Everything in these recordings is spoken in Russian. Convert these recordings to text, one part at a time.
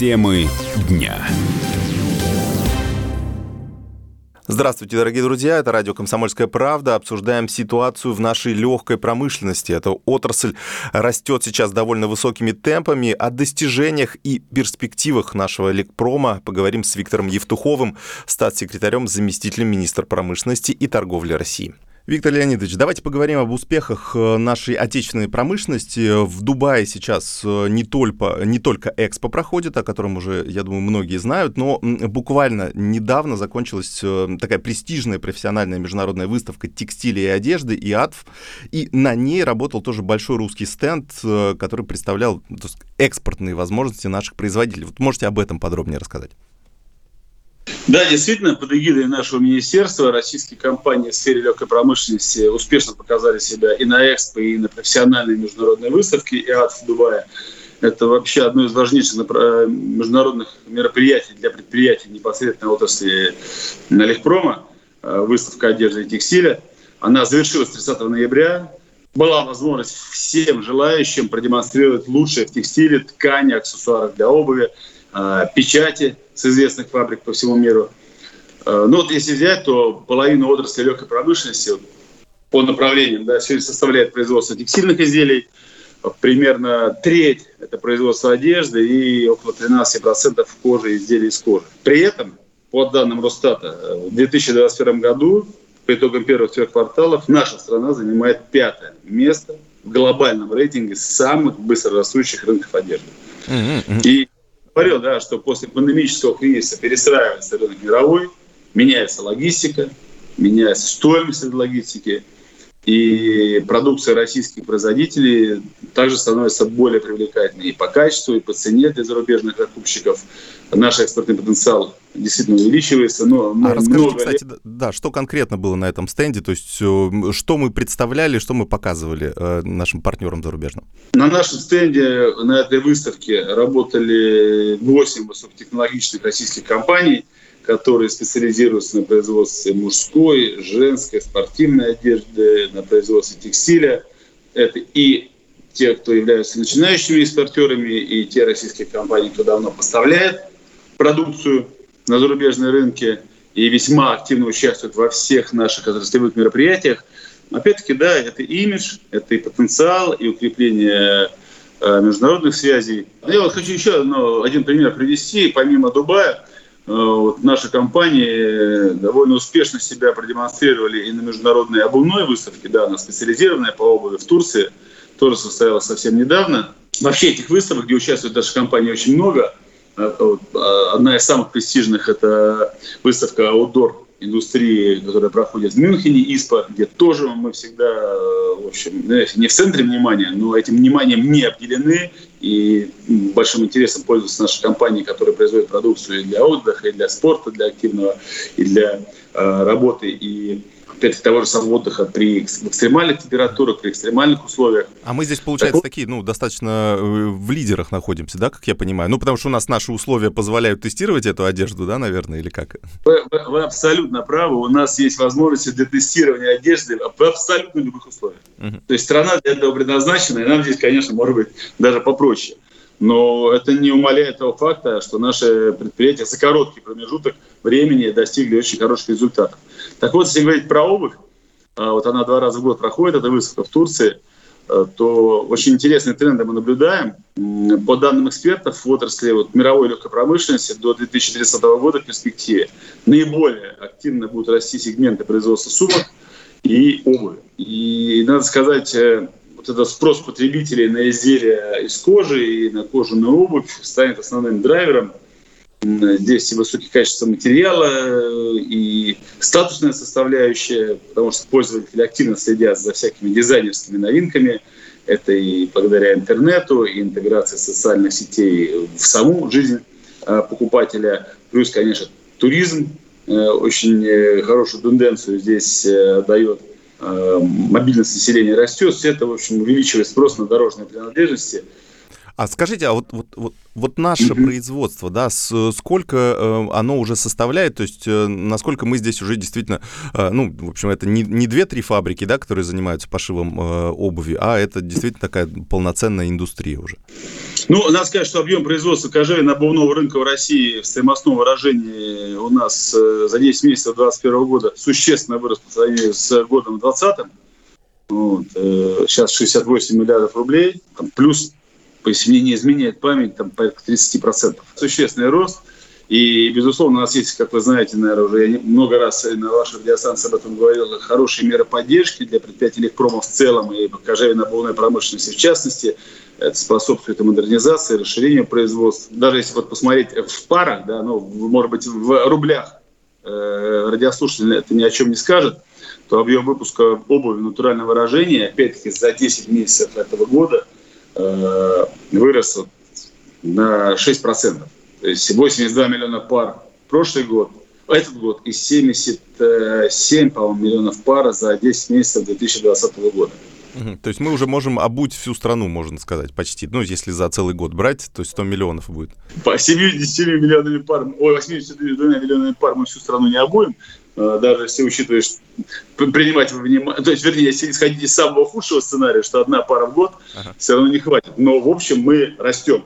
Темы дня. Здравствуйте, дорогие друзья. Это радио «Комсомольская правда». Обсуждаем ситуацию в нашей легкой промышленности. Эта отрасль растет сейчас довольно высокими темпами. О достижениях и перспективах нашего элекпрома поговорим с Виктором Евтуховым, статс-секретарем, заместителем министра промышленности и торговли России. Виктор Леонидович, давайте поговорим об успехах э, нашей отечественной промышленности. В Дубае сейчас э, не только, не только Экспо проходит, о котором уже, я думаю, многие знают, но буквально недавно закончилась э, такая престижная профессиональная международная выставка текстиля и одежды ИАТФ, и на ней работал тоже большой русский стенд, который представлял экспортные возможности наших производителей. Вот можете об этом подробнее рассказать? Да, действительно, под эгидой нашего министерства российские компании в сфере легкой промышленности успешно показали себя и на Экспо, и на профессиональной международной выставке ИАД в Дубае. Это вообще одно из важнейших международных мероприятий для предприятий непосредственно отрасли Легпрома, э, выставка одежды и текстиля. Она завершилась 30 ноября. Была возможность всем желающим продемонстрировать лучшее в текстиле, ткани, аксессуарах для обуви, э, печати – с известных фабрик по всему миру. Э, ну вот если взять, то половина отрасли легкой промышленности по направлениям да, сегодня составляет производство текстильных изделий, примерно треть – это производство одежды и около 13% кожи изделий из кожи. При этом, по данным Росстата, в 2021 году по итогам первых трех кварталов наша страна занимает пятое место в глобальном рейтинге самых быстрорастущих рынков одежды. Mm-hmm. И говорил, да, что после пандемического кризиса перестраивается рынок мировой, меняется логистика, меняется стоимость логистики, и продукция российских производителей также становится более привлекательной и по качеству, и по цене для зарубежных закупщиков. Наш экспортный потенциал действительно увеличивается. Но а расскажите, кстати, лет... да, что конкретно было на этом стенде? То есть э, что мы представляли, что мы показывали э, нашим партнерам зарубежным? На нашем стенде, на этой выставке работали 8 высокотехнологичных российских компаний – которые специализируются на производстве мужской, женской, спортивной одежды, на производстве текстиля. Это и те, кто являются начинающими экспортерами, и те российские компании, кто давно поставляет продукцию на зарубежные рынки и весьма активно участвуют во всех наших отраслевых мероприятиях. Опять-таки, да, это имидж, это и потенциал, и укрепление э, международных связей. Я вот хочу еще ну, один пример привести. Помимо Дубая, вот наши компании довольно успешно себя продемонстрировали и на международной обувной выставке, да, она специализированная по обуви в Турции, тоже состоялась совсем недавно. Вообще этих выставок, где участвуют наши компании, очень много. Э, э, одна из самых престижных – это выставка Outdoor индустрии, которая проходит в Мюнхене, ИСПА, где тоже мы всегда, в общем, не в центре внимания, но этим вниманием не обделены, и большим интересом пользуются наши компании, которые производят продукцию и для отдыха, и для спорта, для активного, и для э, работы, и опять того же самого отдыха при экстремальных температурах, при экстремальных условиях. А мы здесь, получается, так, такие, ну, достаточно э, в лидерах находимся, да, как я понимаю? Ну, потому что у нас наши условия позволяют тестировать эту одежду, да, наверное, или как? Вы, вы, вы абсолютно правы. У нас есть возможности для тестирования одежды в абсолютно любых условиях. Угу. То есть страна для этого предназначена, и нам здесь, конечно, может быть даже попроще. Но это не умаляет того факта, что наши предприятия за короткий промежуток времени достигли очень хороших результатов. Так вот, если говорить про обувь, а, вот она два раза в год проходит, это выставка в Турции, а, то очень интересные тренды мы наблюдаем. По данным экспертов в отрасли вот, мировой легкой промышленности до 2030 года в перспективе наиболее активно будут расти сегменты производства сумок и обуви. И надо сказать, э, вот этот спрос потребителей на изделия из кожи и на кожаную обувь станет основным драйвером. Здесь и высокие качества материала, э, и статусная составляющая, потому что пользователи активно следят за всякими дизайнерскими новинками. Это и благодаря интернету, и интеграции социальных сетей в саму жизнь э, покупателя. Плюс, конечно, туризм э, очень хорошую тенденцию здесь дает мобильность населения растет, все это, в общем, увеличивает спрос на дорожные принадлежности. А скажите, а вот, вот, вот, вот наше mm-hmm. производство, да, с, сколько э, оно уже составляет, то есть э, насколько мы здесь уже действительно, э, ну, в общем, это не, не две-три фабрики, да, которые занимаются пошивом э, обуви, а это действительно такая полноценная индустрия уже? Ну, надо сказать, что объем производства кожевенного обувного рынка в России в стоимостном выражении у нас э, за 10 месяцев 2021 года существенно вырос по сравнению с годом 2020. Вот, э, сейчас 68 миллиардов рублей, там, плюс если мне не изменяет память, там порядка 30%. Существенный рост. И, безусловно, у нас есть, как вы знаете, наверное, уже я много раз на вашей радиостанции об этом говорил, хорошие меры поддержки для предприятий Легпрома в целом и кожевенно-обувной промышленности в частности. Это способствует и модернизации, расширению производства. Даже если вот посмотреть в парах, да, ну, может быть, в рублях, э, радиослушатель это ни о чем не скажет, то объем выпуска обуви натурального выражения, опять-таки, за 10 месяцев этого года – э, вырос на 6%. То есть 82 миллиона пар прошлый год, этот год и 77, по-моему, миллионов пар за 10 месяцев 2020 года. То есть мы уже можем обуть всю страну, можно сказать, почти. Ну, если за целый год брать, то есть 100 миллионов будет. По 77 миллионами пар, ой, 82 миллионами пар мы всю страну не обуем. Э, даже если учитываешь, принимать во внимание, то есть, вернее, если исходить из самого худшего сценария, что одна пара в год, ага. все равно не хватит. Но, в общем, мы растем.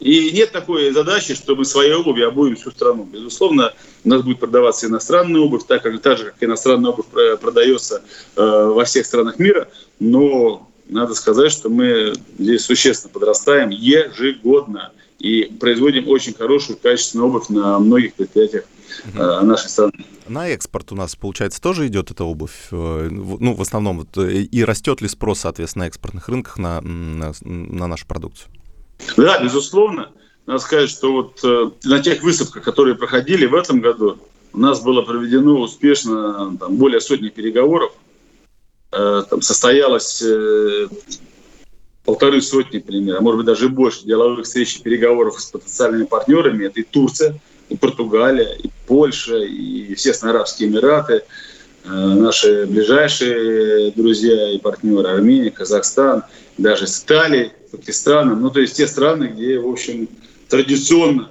И нет такой задачи, что мы своей обувью обуем всю страну. Безусловно, у нас будет продаваться иностранная обувь, так, как, так же, как иностранная обувь продается э, во всех странах мира. Но надо сказать, что мы здесь существенно подрастаем ежегодно и производим очень хорошую, качественную обувь на многих предприятиях э, нашей страны. На экспорт у нас, получается, тоже идет эта обувь? Э, ну, в основном, вот, э, и растет ли спрос, соответственно, на экспортных рынках на, на, на нашу продукцию? Да, безусловно. Надо сказать, что вот на тех выставках, которые проходили в этом году, у нас было проведено успешно там, более сотни переговоров. Э, там состоялось э, полторы сотни, примерно, а может быть даже больше деловых встреч и переговоров с потенциальными партнерами. Это и Турция, и Португалия, и Польша, и, естественно, Арабские Эмираты, э, наши ближайшие друзья и партнеры Армения, Казахстан, даже с Италией, Пакистаном. Ну, то есть те страны, где, в общем, традиционно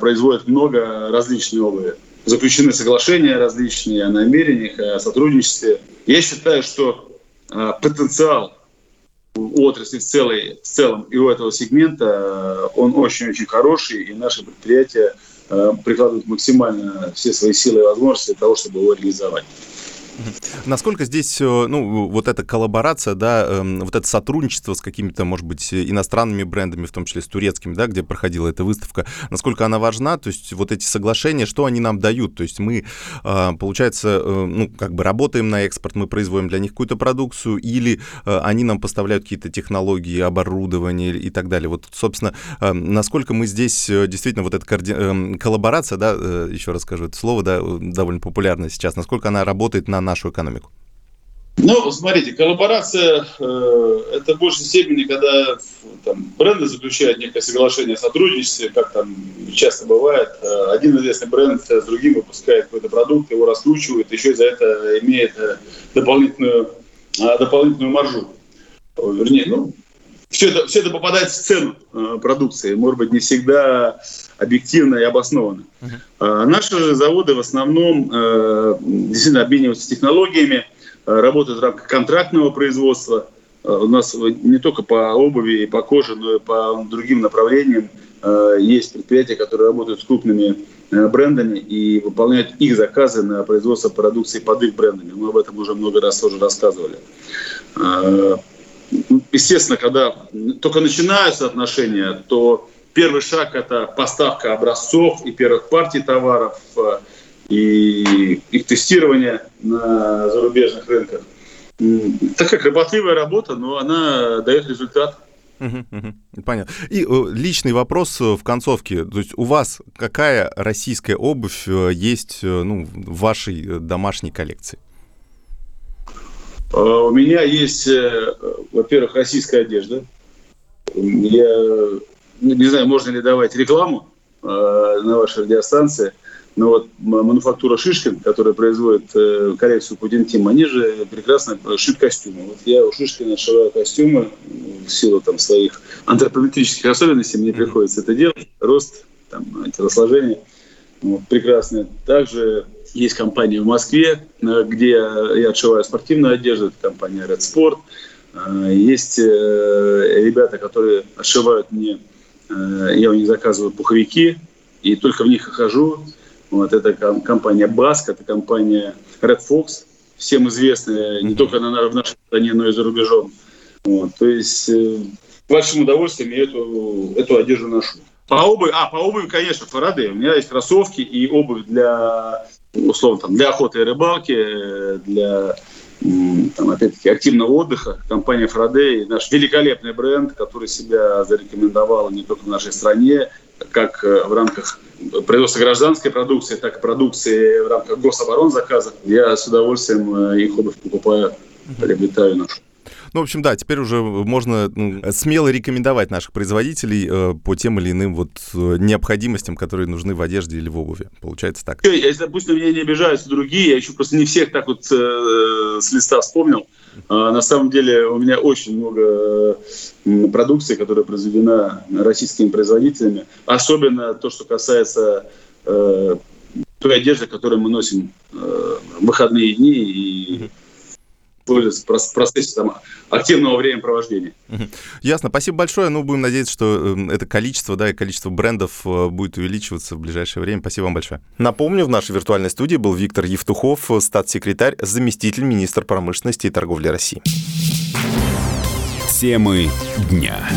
производят много различной обуви. Заключены соглашения различные о намерениях, о сотрудничестве. Я считаю, что э, потенциал отрасли в, целой, в целом и у этого сегмента, э, он очень-очень хороший, и наши предприятия э, прикладывают максимально все свои силы и возможности для того, чтобы его реализовать. Насколько здесь, э, ну, вот эта коллаборация, да, эм, вот это сотрудничество с какими-то, может быть, иностранными брендами, в том числе с турецкими, да, где проходила эта выставка, насколько она важна, то есть вот эти соглашения, что они нам дают, то есть мы, э, получается, э, ну, как бы работаем на экспорт, мы производим для них какую-то продукцию, или они нам поставляют какие-то технологии, оборудование и так далее. Вот, собственно, насколько мы здесь действительно вот эта коорди... коллаборация, да, еще раз скажу это слово, да, довольно популярно сейчас, насколько она работает на нашу экономику? Ну, смотрите, коллаборация э, это в большей степени, когда там, бренды заключают некое соглашение о сотрудничестве, как там часто бывает. Э, один известный бренд с другим выпускает какой-то продукт, его раскручивает, еще за это имеет э, дополнительную, э, дополнительную маржу. Вернее, ну, все это, все это попадает в цену э, продукции, может быть, не всегда объективно и обоснованно. Uh-huh. А наши заводы в основном э, действительно обмениваются технологиями, э, работают в рамках контрактного производства. Э, у нас не только по обуви и по коже, но и по другим направлениям э, есть предприятия, которые работают с крупными э, брендами и выполняют их заказы на производство продукции под их брендами. Мы об этом уже много раз тоже рассказывали. Естественно, когда только начинаются отношения, то первый шаг – это поставка образцов и первых партий товаров, э, и их тестирование на зарубежных рынках. Такая кропотливая работа, но она дает результат. понятно. И э, личный вопрос э, в концовке. То есть у вас какая российская обувь есть ну, в вашей домашней коллекции? А, у меня есть, э, во-первых, российская одежда. Я не знаю, можно ли давать рекламу э, на вашей радиостанции, Но вот мануфактура Шишкин, которая производит э, коллекцию Пудинтим, они же прекрасно шьют костюмы. Вот я у Шишкина шиваю костюмы в силу там, своих антропометрических особенностей, мне приходится это делать. Рост, там, телосложение. Вот, прекрасное. Также есть компания в Москве, э, где я отшиваю спортивную одежду, это компания Red Sport. Э, есть э, ребята, которые отшивают мне, я у них заказываю пуховики, и только в них и хожу. Вот, это компания Баск, это компания Red Fox, всем известная не только на, в нашей стране, но и за рубежом. Вот, то есть с большим удовольствием я эту, эту одежду ношу. По обуви, а, по обуви, конечно, Фараде. У меня есть кроссовки и обувь для, условно, там, для охоты и рыбалки, для, там, опять-таки, активного отдыха. Компания Фарадей, наш великолепный бренд, который себя зарекомендовал не только в нашей стране, как э, в рамках производства гражданской продукции, так и продукции в рамках гособоронзаказа. Я с удовольствием э, их обувь покупаю, приобретаю нашу. Ну, в общем, да, теперь уже можно ну, смело рекомендовать наших производителей э, по тем или иным вот э, необходимостям, которые нужны в одежде или в обуви. Получается так. Если, допустим, меня не обижаются другие, я еще просто не всех так вот э, с листа вспомнил. А, на самом деле у меня очень много продукции, которая произведена российскими производителями. Особенно то, что касается э, той одежды, которую мы носим э, в выходные дни и в процессе там, активного времяпровождения. Ясно. Спасибо большое. Ну, будем надеяться, что эм, это количество, да, и количество брендов э, будет увеличиваться в ближайшее время. Спасибо вам большое. Напомню, в нашей виртуальной студии был Виктор Евтухов, статс-секретарь, заместитель министра промышленности и торговли России. Темы дня.